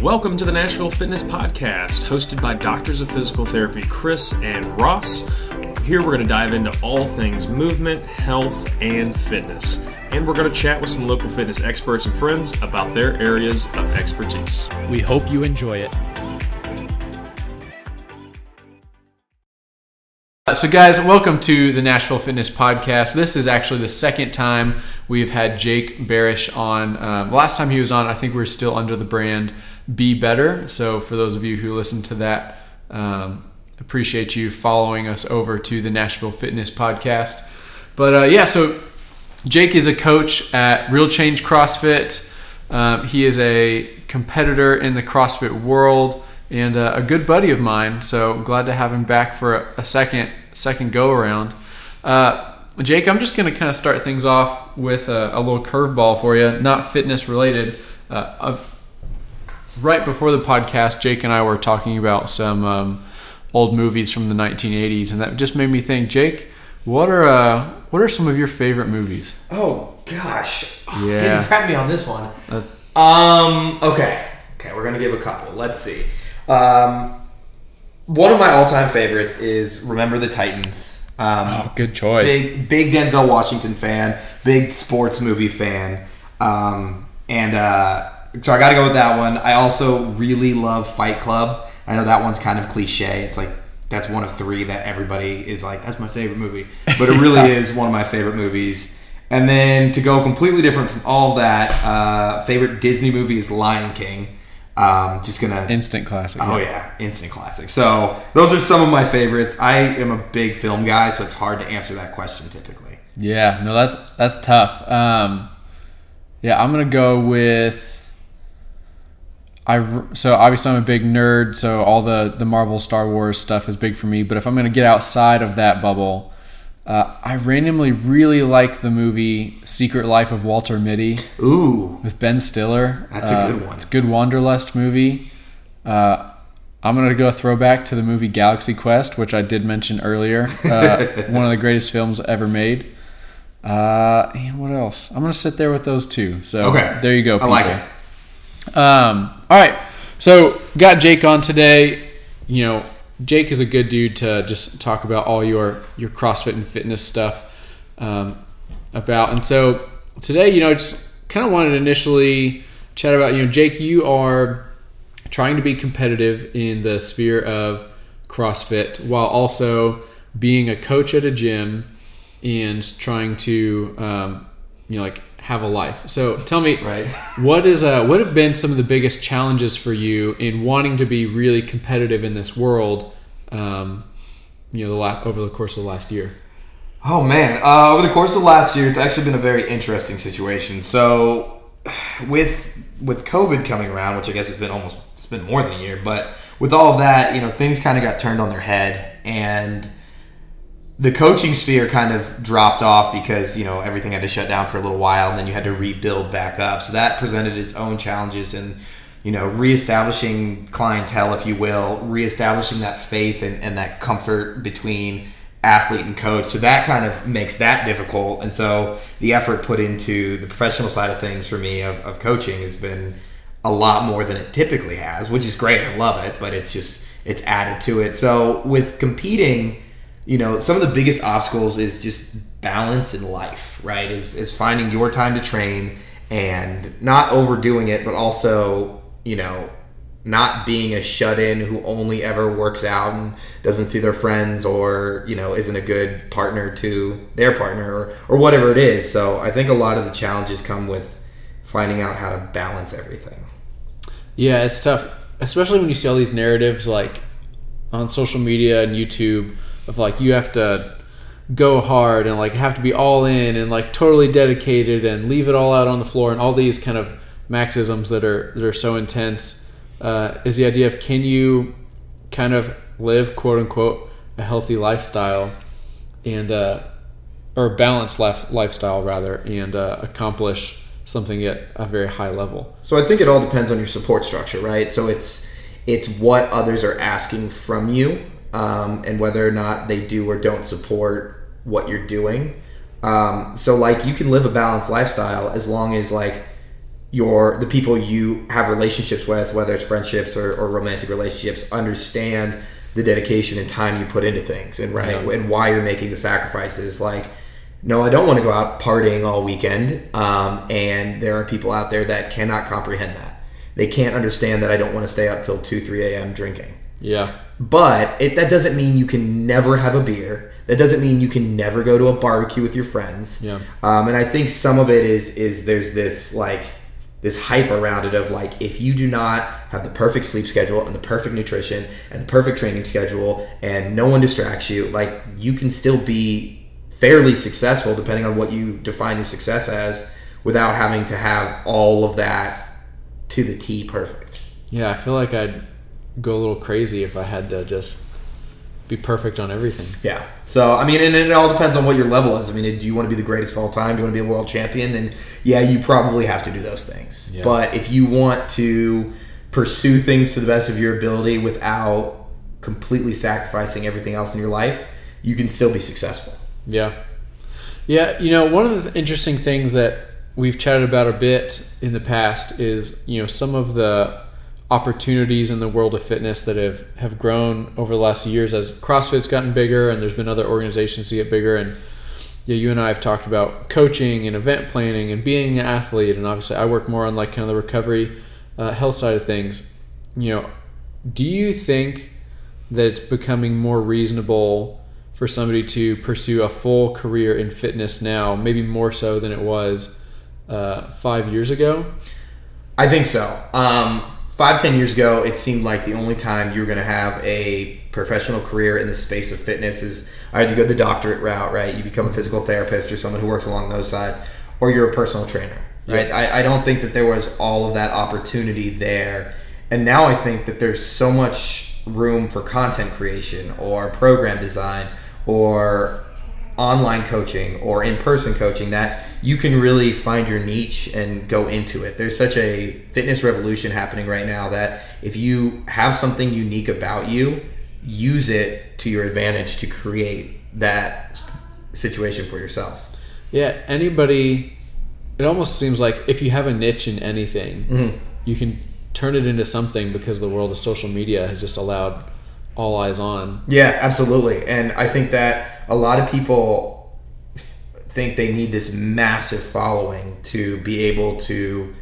Welcome to the Nashville Fitness Podcast, hosted by Doctors of Physical Therapy Chris and Ross. Here we're going to dive into all things movement, health, and fitness. And we're going to chat with some local fitness experts and friends about their areas of expertise. We hope you enjoy it. So, guys, welcome to the Nashville Fitness Podcast. This is actually the second time we've had Jake Barish on. Um, last time he was on, I think we are still under the brand Be Better. So, for those of you who listen to that, um, appreciate you following us over to the Nashville Fitness Podcast. But uh, yeah, so Jake is a coach at Real Change CrossFit. Um, he is a competitor in the CrossFit world and uh, a good buddy of mine. So glad to have him back for a, a second second go around. Uh, Jake, I'm just going to kind of start things off with a, a little curveball for you, not fitness related. Uh, right before the podcast, Jake and I were talking about some um, old movies from the 1980s, and that just made me think, Jake, what are uh, what are some of your favorite movies? Oh gosh, Yeah. didn't prep me on this one. Uh, Um, okay, okay, we're gonna give a couple. Let's see. Um, one of my all-time favorites is Remember the Titans. Um, oh, good choice. big big Denzel Washington fan, big sports movie fan, um, and uh, so I got to go with that one. I also really love Fight Club. I know that one's kind of cliche. It's like that's one of three that everybody is like that's my favorite movie, but it really is one of my favorite movies. And then to go completely different from all that, uh, favorite Disney movie is Lion King. Um, just gonna Instant classic. Oh yeah, instant classic. So those are some of my favorites. I am a big film guy, so it's hard to answer that question typically. Yeah, no, that's that's tough. Um, yeah, I'm gonna go with. I so obviously I'm a big nerd, so all the the Marvel, Star Wars stuff is big for me. But if I'm gonna get outside of that bubble, uh, I randomly really like the movie Secret Life of Walter Mitty Ooh, with Ben Stiller. That's a Uh, good one. It's a good Wanderlust movie. Uh, I'm gonna go throwback to the movie Galaxy Quest, which I did mention earlier. Uh, one of the greatest films ever made. Uh, and what else? I'm gonna sit there with those two. So Okay. there you go. I like people. Um, all right. So got Jake on today. You know, Jake is a good dude to just talk about all your your CrossFit and fitness stuff um, about. And so today, you know, just kind of wanted to initially chat about. You know, Jake, you are trying to be competitive in the sphere of CrossFit while also being a coach at a gym and trying to um, you know like have a life. So tell me, Right. what is uh, what have been some of the biggest challenges for you in wanting to be really competitive in this world? Um, you know, the la- over the course of the last year. Oh man, uh, over the course of the last year, it's actually been a very interesting situation. So, with with COVID coming around, which I guess has been almost it's been more than a year, but with all of that, you know, things kind of got turned on their head, and the coaching sphere kind of dropped off because you know everything had to shut down for a little while, and then you had to rebuild back up. So that presented its own challenges and you know reestablishing clientele, if you will, reestablishing that faith and, and that comfort between athlete and coach. So that kind of makes that difficult. And so the effort put into the professional side of things for me of, of coaching has been a lot more than it typically has, which is great. I love it, but it's just it's added to it. So with competing, you know, some of the biggest obstacles is just balance in life, right? Is is finding your time to train and not overdoing it, but also, you know, not being a shut-in who only ever works out and doesn't see their friends or you know isn't a good partner to their partner or, or whatever it is so i think a lot of the challenges come with finding out how to balance everything Yeah, it's tough, especially when you see all these narratives like on social media and YouTube of like you have to go hard and like have to be all in and like totally dedicated and leave it all out on the floor and all these kind of maxims that are that are so intense. Uh, is the idea of can you kind of live quote unquote a healthy lifestyle and uh, or balanced life, lifestyle rather and uh, accomplish something at a very high level. So I think it all depends on your support structure, right? So it's it's what others are asking from you, um, and whether or not they do or don't support what you're doing. Um, so like you can live a balanced lifestyle as long as like your the people you have relationships with, whether it's friendships or, or romantic relationships, understand the dedication and time you put into things and right Yeah. and why you're making the sacrifices. Like, no, I don't want to go out partying all weekend. Um, and there are people out there that cannot comprehend that. They can't understand that I don't want to stay up till two, three a.m. drinking. Yeah. But it, that doesn't mean you can never have a beer. That doesn't mean you can never go to a barbecue with your friends. Yeah. Um, and I think some of it is is there's this like this hype around it of like if you do not have the perfect sleep schedule and the perfect nutrition and the perfect training schedule and no one distracts you, like you can still be fairly successful depending on what you define your success as without having to have all of that to the T perfect. Yeah, I feel like I'd go a little crazy if I had to just be perfect on everything. Yeah. So I mean, and it all depends on what your level is. I mean, do you want to be the greatest of all time? Do you want to be a world champion? Then yeah, you probably have to do those things. Yeah. But if you want to pursue things to the best of your ability without completely sacrificing everything else in your life, you can still be successful. Yeah. Yeah, you know, one of the interesting things that we've chatted about a bit in the past is, you know, some of the opportunities in the world of fitness that have, have grown over the last years as CrossFit's gotten bigger and there's been other organizations to get bigger and yeah, you and I have talked about coaching and event planning and being an athlete and obviously I work more on like kind of the recovery uh, health side of things. You know, do you think that it's becoming more reasonable for somebody to pursue a full career in fitness now, maybe more so than it was uh, five years ago? I think so. Um, five, ten years ago, it seemed like the only time you were going to have a professional career in the space of fitness is either you go the doctorate route, right? You become a physical therapist or someone who works along those sides, or you're a personal trainer, right? I, I don't think that there was all of that opportunity there. And now I think that there's so much room for content creation or program design or online coaching or in-person coaching that you can really find your niche and go into it. There's such a fitness revolution happening right now that if you have something unique about you, use it to your advantage to create that situation for yourself. Yeah, anybody. It almost seems like if you have a niche in anything, mm-hmm. you can turn it into something because the world of social media has just allowed all eyes on. Yeah, absolutely. And I think that a lot of people think they need this massive following to be able to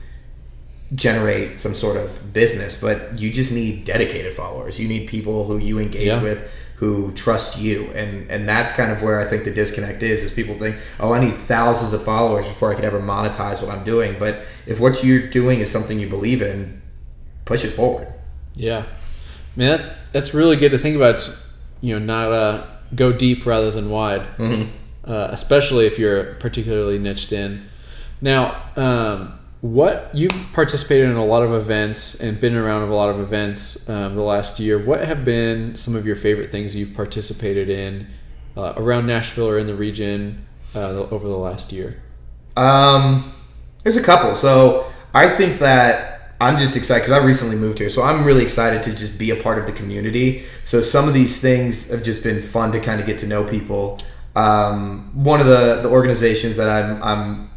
generate some sort of business, but you just need dedicated followers. You need people who you engage Yeah. with who trust you. And and that's kind of where I think the disconnect is is people think, "Oh, I need thousands of followers before I can ever monetize what I'm doing." But if what you're doing is something you believe in, push it forward. Yeah, man, that, that's really good to think about. It's, you know, not uh, go deep rather than wide, uh, especially if you're particularly niched in. Now, um, what you've participated in a lot of events and been around a lot of events um, the last year. What have been some of your favorite things you've participated in uh, around Nashville or in the region uh, over the last year? Um, there's a couple. So I think that I'm just excited because I recently moved here, so I'm really excited to just be a part of the community. So some of these things have just been fun to kind of get to know people. Um, one of the the organizations that I'm I'm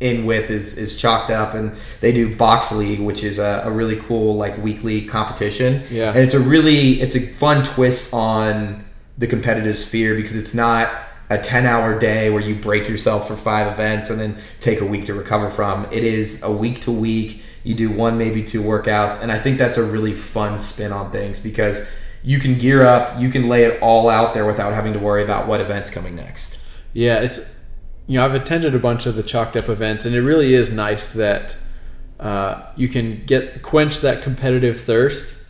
in with is is chalked up and they do box league which is a, a really cool like weekly competition Yeah. and it's a really it's a fun twist on the competitive sphere because it's not a 10 hour day where you break yourself for five events and then take a week to recover from it is a week to week you do one maybe two workouts and i think that's a really fun spin on things because you can gear up you can lay it all out there without having to worry about what event's coming next Yeah, it's you know I've attended a bunch of the chalked up events, and it really is nice that uh, you can get quench that competitive thirst,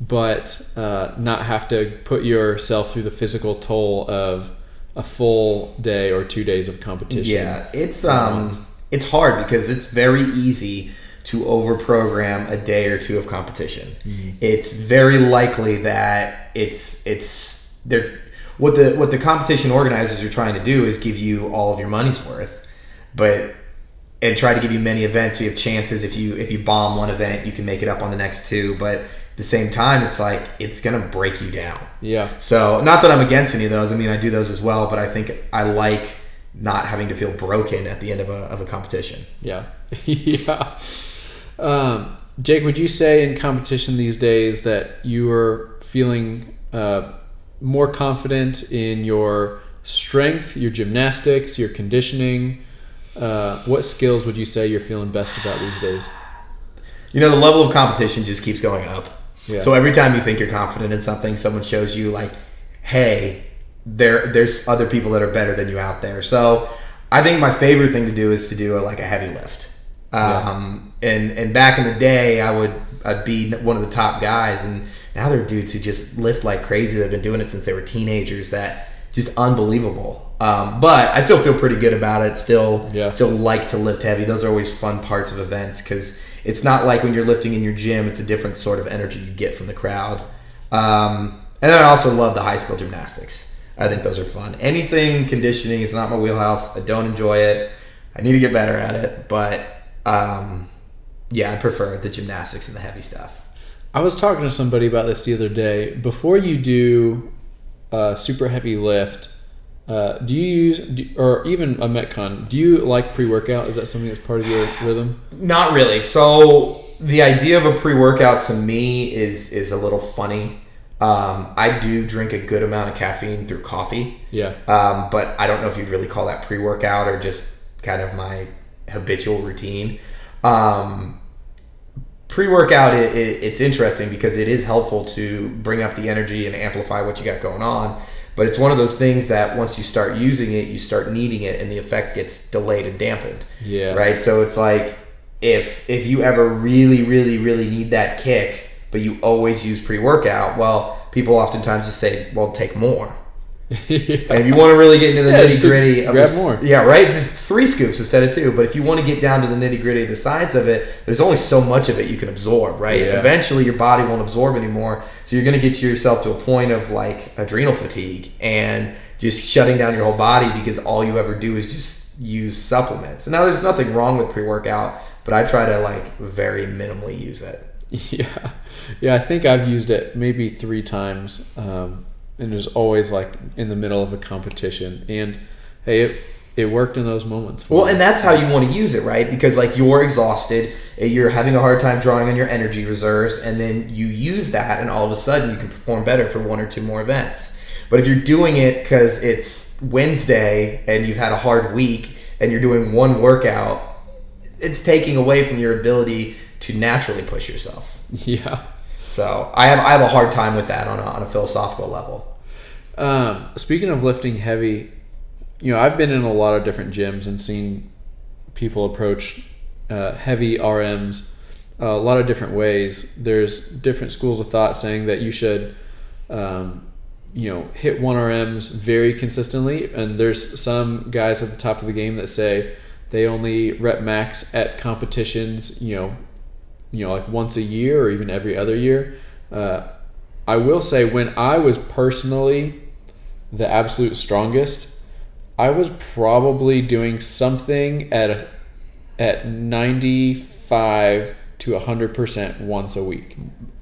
but uh, not have to put yourself through the physical toll of a full day or two days of competition. Yeah, it's um, it's hard because it's very easy to overprogram a day or two of competition. Mm-hmm. It's very likely that it's it's they're what the what the competition organizers are trying to do is give you all of your money's worth, but and try to give you many events. So you have chances if you if you bomb one event, you can make it up on the next two. But at the same time, it's like it's gonna break you down. Yeah. So, not that I'm against any of those. I mean, I do those as well, but I think I like not having to feel broken at the end of a, of a competition. Yeah. yeah. Um, Jake, would you say in competition these days that you are feeling uh, more confident in your strength, your gymnastics, your conditioning? Uh, what skills would you say you're feeling best about these days? You know, the level of competition just keeps going up. Yeah. So every time you think you're confident in something, someone shows you like, "Hey, there there's other people that are better than you out there." So I think my favorite thing to do is to do a, like a heavy lift. Um, and and back in the day, I would I'd be one of the top guys, and now they're dudes who just lift like crazy. They've been doing it since they were teenagers. That just unbelievable. Um, but I still feel pretty good about it. Still, Yeah. still like to lift heavy. Those are always fun parts of events because it's not like when you're lifting in your gym. It's a different sort of energy you get from the crowd. Um, and then I also love the high skill gymnastics. I think those are fun. Anything conditioning is not my wheelhouse. I don't enjoy it. I need to get better at it, but um, yeah, I prefer the gymnastics and the heavy stuff. I was talking to somebody about this the other day. Before you do a super heavy lift, uh, do you use, do, or even a Metcon, do you like pre workout? Is that something that's part of your rhythm? Not really. So the idea of a pre-workout to me is is a little funny. Um, I do drink a good amount of caffeine through coffee, Yeah. um, but I don't know if you'd really call that pre-workout or just kind of my habitual routine. Um, pre-workout, it, it, it's interesting because it is helpful to bring up the energy and amplify what you got going on. But it's one of those things that once you start using it, you start needing it, and the effect gets delayed and dampened Yeah. right? So it's like if if you ever really, really, really need that kick, but you always use pre workout, well, people oftentimes just say, "Well, take more." And if you want to really get into the Yeah, nitty gritty of grab this- more. yeah, right, just three scoops instead of two. But if you want to get down to the nitty gritty of the science of it, there's only so much of it you can absorb, right? Yeah. Eventually, your body won't absorb anymore, so you're going to get yourself to a point of like adrenal fatigue and just shutting down your whole body because all you ever do is just use supplements. Now, there's nothing wrong with pre workout, but I try to like very minimally use it. Yeah, yeah. I think I've used it maybe three times, um, and was always like in the middle of a competition. And hey, it it worked in those moments. for Well, me. and that's how you want to use it, right? Because like you're exhausted, eh, you're having a hard time drawing on your energy reserves, and then you use that, and all of a sudden you can perform better for one or two more events. But if you're doing it because it's Wednesday and you've had a hard week and you're doing one workout, it's taking away from your ability to naturally push yourself. yeah. So I have I have a hard time with that on a, on a philosophical level. Um, speaking of lifting heavy, you know, I've been in a lot of different gyms and seen people approach uh, heavy RMs uh, a lot of different ways. There's different schools of thought saying that you should, um, you know, hit one RMs very consistently, and there's some guys at the top of the game that say they only rep max at competitions, you know, you know, like once a year or even every other year. Uh, I will say when I was personally the absolute strongest, I was probably doing something at a, at 95 to 100% once a week.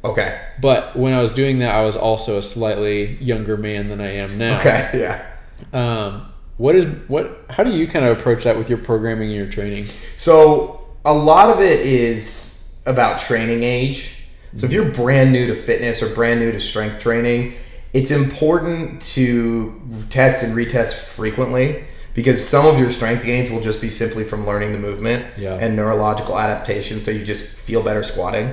Okay. But when I was doing that, I was also a slightly younger man than I am now. Okay. Yeah. Um, what is what? How do you kind of approach that with your programming and your training? So a lot of it is about training age. So if you're brand new to fitness or brand new to strength training, it's important to test and retest frequently because some of your strength gains will just be simply from learning the movement Yeah. and neurological adaptation. So you just feel better squatting.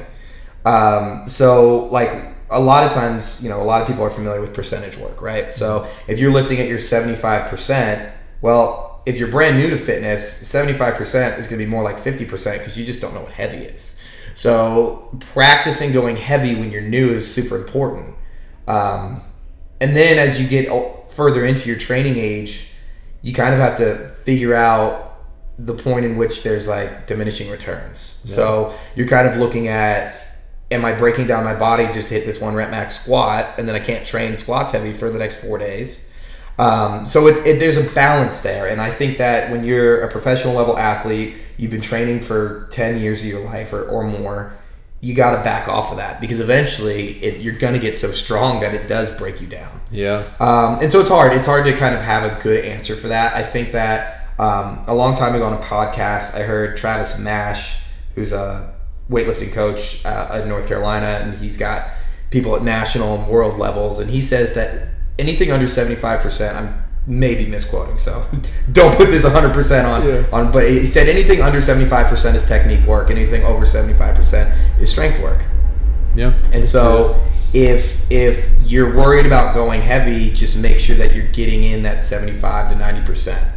Um, so like a lot of times, you know, a lot of people are familiar with percentage work, right? So if you're lifting at your 75%, well, if you're brand new to fitness, 75% is going to be more like 50% because you just don't know what heavy is. So practicing going heavy when you're new is super important. Um, and then as you get further into your training age, you kind of have to figure out the point in which there's like diminishing returns. So you're kind of looking at am I breaking down my body just to hit this one rep max squat and then I can't train squats heavy for the next four days? Um, so it's it, there's a balance there, and I think that when you're a professional level athlete, you've been training for ten years of your life or, or more, you got to back off of that because eventually it, you're gonna get so strong that it does break you down. Yeah. Um, and so it's hard. It's hard to kind of have a good answer for that. I think that um, a long time ago on a podcast, I heard Travis Mash, who's a weightlifting coach uh, in North Carolina, and he's got people at national and world levels, and he says that anything under seventy five percent, I'm maybe misquoting, so don't put this hundred percent on Yeah. on. But he said anything under seventy five percent is technique work, anything over seventy five percent is strength work. Yeah. And so if if you're worried about going heavy, just make sure that you're getting in that 75 to 90 percent.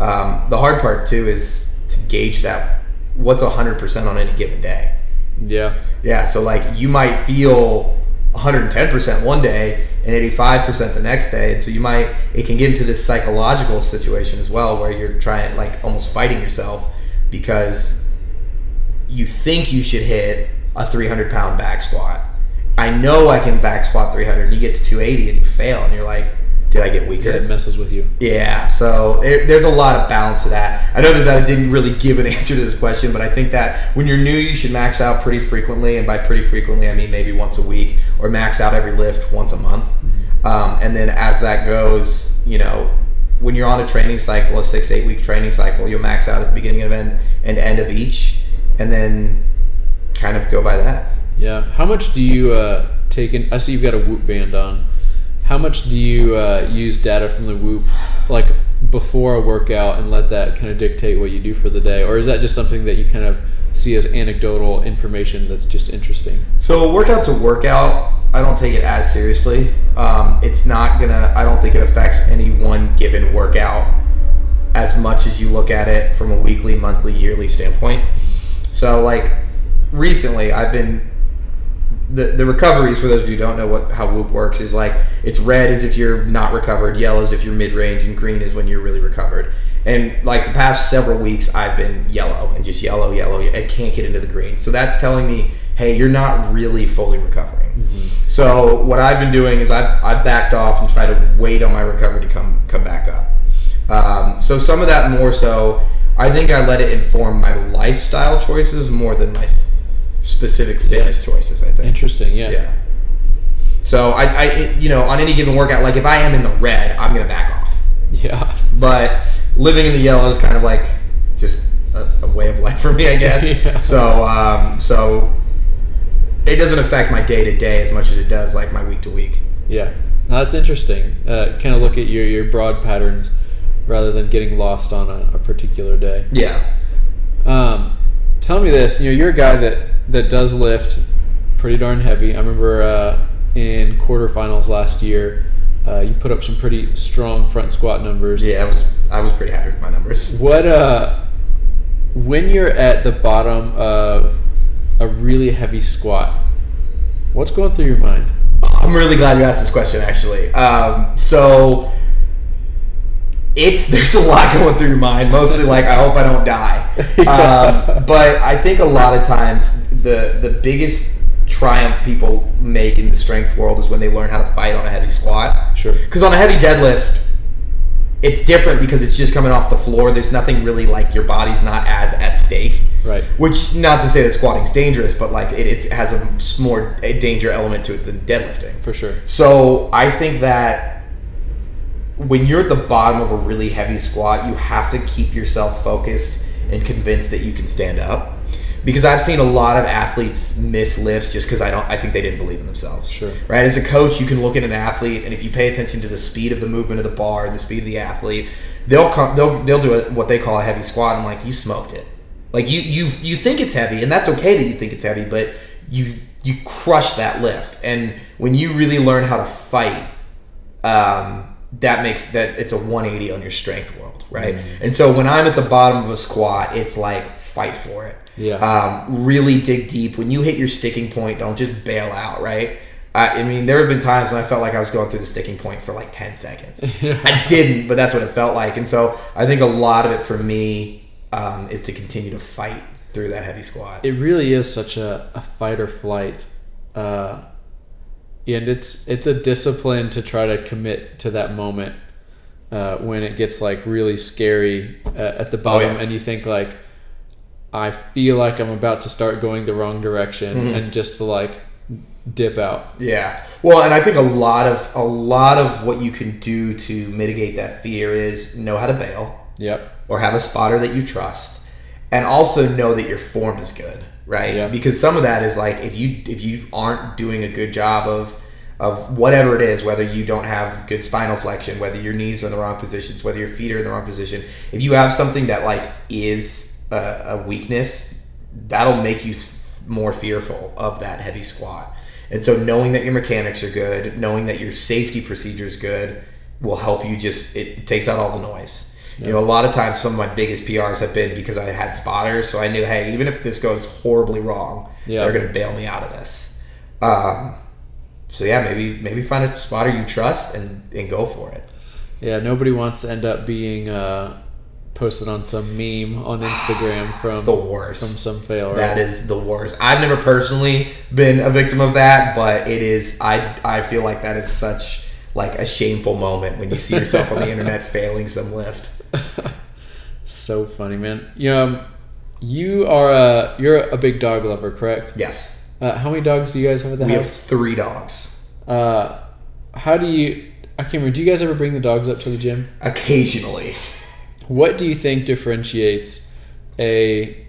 Um, the hard part too is to gauge that what's 100 percent on any given day. yeah. Yeah, so like you might feel 110 percent one day and 85 percent the next day, and so you might it can get into this psychological situation as well where you're trying like almost fighting yourself because you think you should hit a 300 pound back squat. I know I can back squat 300, and you get to 280 and you fail, and you're like, did I get weaker? Yeah, it messes with you. Yeah, so there, there's a lot of balance to that. I know that I didn't really give an answer to this question, but I think that when you're new, you should max out pretty frequently, and by pretty frequently, I mean maybe once a week, or max out every lift once a month. Um, and then as that goes, you know, when you're on a training cycle, a six eight week training cycle, you'll max out at the beginning of end and end of each, and then kind of go by that. Yeah. How much do you uh, take in? I see you've got a Whoop band on. How much do you uh, use data from the Whoop, like before a workout, and let that kind of dictate what you do for the day, or is that just something that you kind of see as anecdotal information that's just interesting? So workout to workout, I don't take it as seriously. Um, it's not gonna. I don't think it affects any one given workout as much as you look at it from a weekly, monthly, yearly standpoint. So like recently, I've been the the recoveries for those of you who don't know what how Whoop works is like it's red as if you're not recovered, yellow as if you're mid range, and green is when you're really recovered. And like the past several weeks, I've been yellow and just yellow, yellow, and can't get into the green. So that's telling me, hey, you're not really fully recovering. So what I've been doing is I've, I've backed off and tried to wait on my recovery to come come back up. Um, so some of that more so, I think I let it inform my lifestyle choices more than my specific fitness choices. I think. Interesting. Yeah. Yeah. So I, I, it- you know, on any given workout, like if I am in the red, I'm gonna back off. Yeah. But living in the yellow is kind of like just a, a way of life for me, I guess. Yeah. So, um, so it doesn't affect my day to day as much as it does like my week to week. Yeah, no, that's interesting. Uh, kind of look at your, your broad patterns rather than getting lost on a, a particular day. Yeah. Um, tell me this. You know, you're a guy that that does lift pretty darn heavy. I remember uh, in quarterfinals last year, uh, you put up some pretty strong front squat numbers. Yeah, I was I was pretty happy with my numbers. What uh, when you're at the bottom of a really heavy squat, what's going through your mind? I'm really glad you asked this question actually. Um, so it's there's a lot going through your mind. Mostly like I hope I don't die. Um, but I think a lot of times the the biggest triumph people make in the strength world is when they learn how to fight on a heavy squat. Sure. Because on a heavy deadlift, it's different because it's just coming off the floor. There's nothing really like your body's not as at stake. Right. Which, not to say that squatting's dangerous, but like it, it's, has a more a danger element to it than deadlifting. For sure. So I think that when you're at the bottom of a really heavy squat, you have to keep yourself focused and convinced that you can stand up. Because I've seen a lot of athletes miss lifts just because I don't. I think they didn't believe in themselves. Sure. Right. As a coach, you can look at an athlete, and if you pay attention to the speed of the movement of the bar, the speed of the athlete, they'll come. They'll they'll do a, what they call a heavy squat, and I'm like you smoked it. Like you you you think it's heavy, and that's okay that you think it's heavy, but you you crush that lift. And when you really learn how to fight, um, that makes that it's a 180 on your strength world, right? And so when I'm at the bottom of a squat, it's like fight for it. Yeah. Um, really dig deep. When you hit your sticking point, don't just bail out, right? I, I mean, there have been times when I felt like I was going through the sticking point for like 10 seconds. I didn't, but that's what it felt like. And so I think a lot of it for me um, is to continue to fight through that heavy squat. it really is such a, a fight or flight uh, and it's it's a discipline to try to commit to that moment uh, when it gets like really scary uh, at the bottom yeah. and you think like i feel like i'm about to start going the wrong direction and just to like dip out Yeah. Well, and I think a lot of a lot of what you can do to mitigate that fear is know how to bail yep or have a spotter that you trust and also know that your form is good. right? Yeah. Because some of that is like if you if you aren't doing a good job of of whatever it is, whether you don't have good spinal flexion, whether your knees are in the wrong positions, whether your feet are in the wrong position, if you have something that like is a, a weakness, that'll make you f- more fearful of that heavy squat. And so knowing that your mechanics are good, knowing that your safety procedure is good, will help you just it takes out all the noise. You know, a lot of times some of my biggest PRs have been because I had spotters, so I knew, hey, even if this goes horribly wrong, Yeah. they're gonna bail me out of this. Um, so yeah, maybe maybe find a spotter you trust and and go for it. Yeah, nobody wants to end up being uh, posted on some meme on Instagram from the worst. from some fail. Right? That is the worst. I've never personally been a victim of that, but it is. I I feel like that is such like a shameful moment when you see yourself on the internet failing some lift. so funny, man. You know, you are a you're a big dog lover, correct? Yes, Uh, how many dogs do you guys have at the we have three dogs. Uh, how do you? I can't remember. Do you guys ever bring the dogs up to the gym? Occasionally, What do you think differentiates a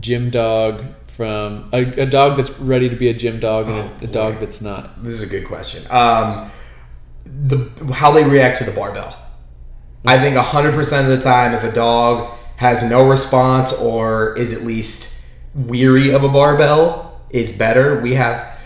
gym dog from a, a dog that's ready to be a gym dog and a, a Oh, dog that's not? this is a good question. Um, the how they react to the barbell. I think hundred percent of the time, if a dog has no response or is at least weary of a barbell, is better. We have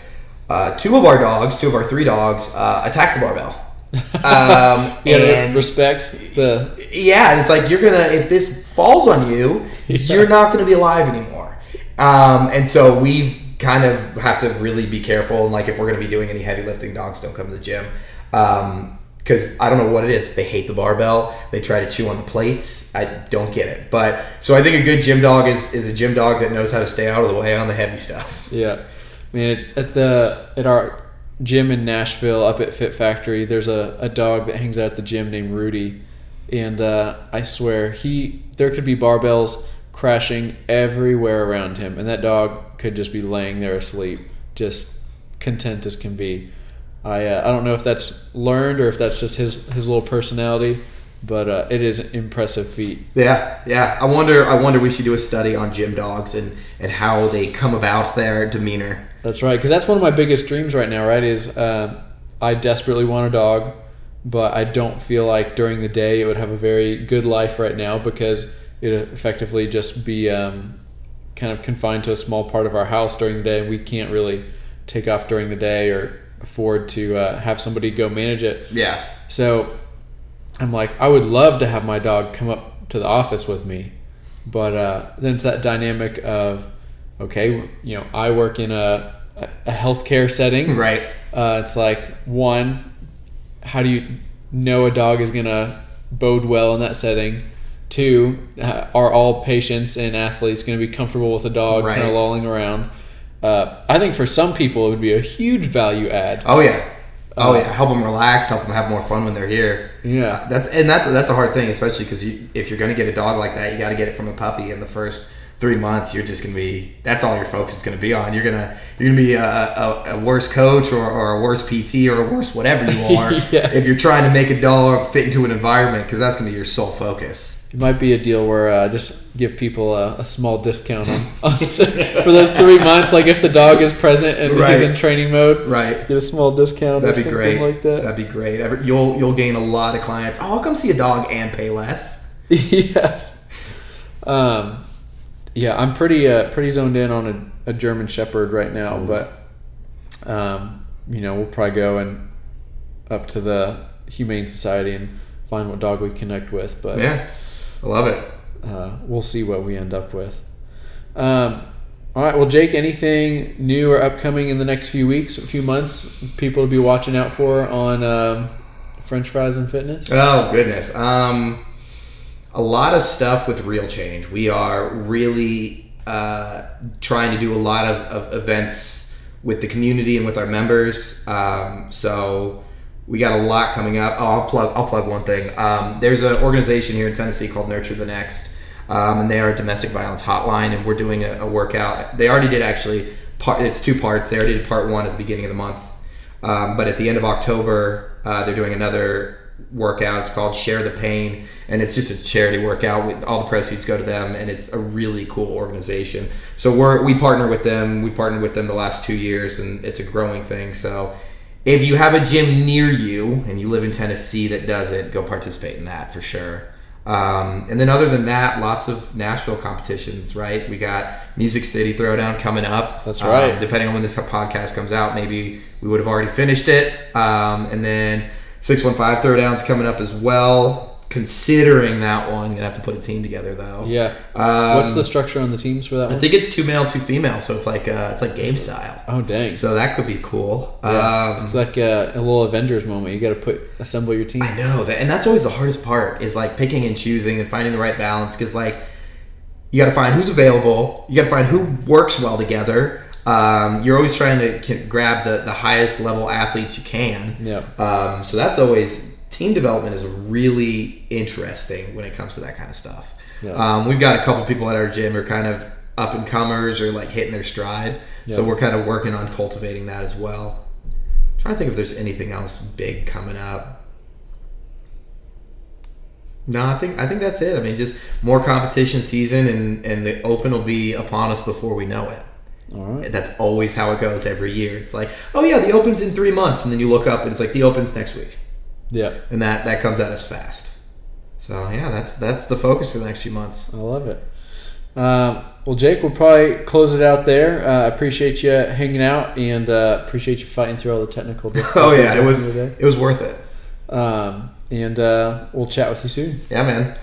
uh, two of our dogs, two of our three dogs, uh, attack the barbell. Um, gotta and respect the. yeah, and it's like you're gonna if this falls on you, you're not gonna be alive anymore. Um, and so we've kind of have to really be careful. And like if we're gonna be doing any heavy lifting, dogs don't come to the gym. Um, because I don't know what it is. They hate the barbell. They try to chew on the plates. I don't get it. But so I think a good gym dog is is a gym dog that knows how to stay out of the way on the heavy stuff. Yeah, I mean, it, at the at our gym in Nashville, up at Fit Factory, there's a, a dog that hangs out at the gym named Rudy, and uh, I swear he there could be barbells crashing everywhere around him, and that dog could just be laying there asleep, just content as can be. I uh, I don't know if that's learned or if that's just his his little personality, but uh, it is an impressive feat. Yeah, yeah. I wonder. I wonder. We should do a study on gym dogs and and how they come about their demeanor. That's right, because that's one of my biggest dreams right now. Right, is um, I desperately want a dog, but I don't feel like during the day it would have a very good life right now because it effectively just be um, kind of confined to a small part of our house during the day, and we can't really take off during the day or afford to uh, have somebody go manage it. Yeah. So I'm like, I would love to have my dog come up to the office with me, but uh, then it's that dynamic of, okay, you know, I work in a a healthcare setting. Right. Uh, it's like one, how do you know a dog is gonna bode well in that setting? Two, uh, are all patients and athletes going to be comfortable with a dog kind of lolling around? Uh, I think for some people it would be a huge value add. Oh yeah. Oh Uh, yeah. Help them relax. Help them have more fun when they're here. Yeah. That's and that's that's a hard thing, especially because you, if you're gonna get a dog like that, you got to get it from a puppy. In the first three months, you're just gonna be that's all your focus is gonna be on. You're gonna you're gonna be a, a, a worse coach or, or a worse PT or a worse whatever you are Yes. if you're trying to make a dog fit into an environment because that's gonna be your sole focus. It might be a deal where uh, just give people a, a small discount on, on for those three months. Like if the dog is present and Right. he's in training mode, Right. get a small discount That'd be something great. like that. That'd be great. Ever- You'll you'll gain a lot of clients. Oh, I'll come see a dog and pay less. yes. Um, yeah, I'm pretty uh, pretty zoned in on a, a German Shepherd right now, Ooh. but um, you know we'll probably go and up to the Humane Society and find what dog we connect with. But Yeah, I love it. uh, we'll see what we end up with. Um, all right. Well, Jake, anything new or upcoming in the next few weeks, a few months, people to be watching out for on um, French fries and fitness? Oh goodness. Um, a lot of stuff with real change. We are really uh, trying to do a lot of, of events with the community and with our members. Um, so we got a lot coming up. Oh, I'll plug. I'll plug one thing. Um, there's an organization here in Tennessee called Nurture the Next, um, and they are a domestic violence hotline, and we're doing a, a workout. They already did actually. Part, it's two parts. They already did part one at the beginning of the month. Um, but at the end of October, uh, they're doing another workout. It's called Share the Pain, and it's just a charity workout. All the proceeds go to them, and it's a really cool organization. So we're we partner with them. We partnered with them the last two years, and it's a growing thing. So if you have a gym near you and you live in Tennessee that does it, go participate in that for sure. Um, and then other than that, lots of Nashville competitions, right? We got Music City Throwdown coming up. That's right. Um, depending on when this podcast comes out, maybe we would have already finished it. Um, and then 615 Throwdown's coming up as well. Considering that one, gonna have to put a team together though. Yeah. Um, What's the structure on the teams for that I think it's two male, two female, so it's like uh, it's like game style. Oh dang. So that could be cool. Yeah. Um, it's like a, a little Avengers moment. You got to put assemble your team. I know that, and that's always the hardest part is like picking and choosing and finding the right balance because like you got to find who's available, you got to find who works well together. Um, you're always trying to grab the, the highest level athletes you can. Yeah. Um, so that's always team development is really interesting when it comes to that kind of stuff. Yeah. Um, we've got a couple people at our gym who are kind of up and comers or like hitting their stride. Yeah. So we're kind of working on cultivating that as well. trying to think if there's anything else big coming up. No, I think I think that's it. I mean, just more competition season, and and the Open will be upon us before we know it. Right. That's always how it goes every year. It's like, oh yeah, the Open's in three months, and then you look up and it's like the Open's next week, Yeah. and that that comes at us fast. So yeah, that's that's the focus for the next few months. I love it. Um, well, Jake, we'll probably close it out there. Uh, I appreciate you hanging out and uh, appreciate you fighting through all the technical Oh yeah, it was it was worth it. Um, and uh, we'll chat with you soon. Yeah, man.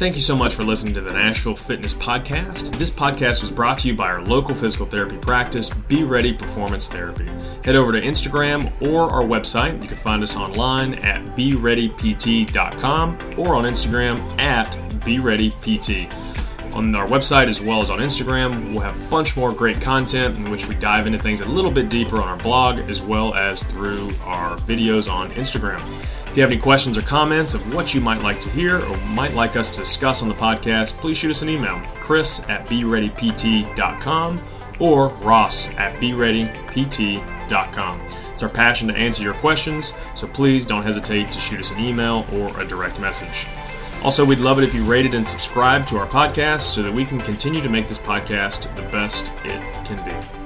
Thank you so much for listening to the Nashville Fitness Podcast. This podcast was brought to you by our local physical therapy practice, Be Ready Performance Therapy. Head over to Instagram or our website. You can find us online at BeReadyPT.com or on Instagram at BeReadyPT. On our website as well as on Instagram, we'll have a bunch more great content in which we dive into things a little bit deeper on our blog as well as through our videos on Instagram. If you have any questions or comments of what you might like to hear or might like us to discuss on the podcast, please shoot us an email, chris at bereadypt.com or ross at bereadypt.com. It's our passion to answer your questions, so please don't hesitate to shoot us an email or a direct message. Also, we'd love it if you rated and subscribed to our podcast so that we can continue to make this podcast the best it can be.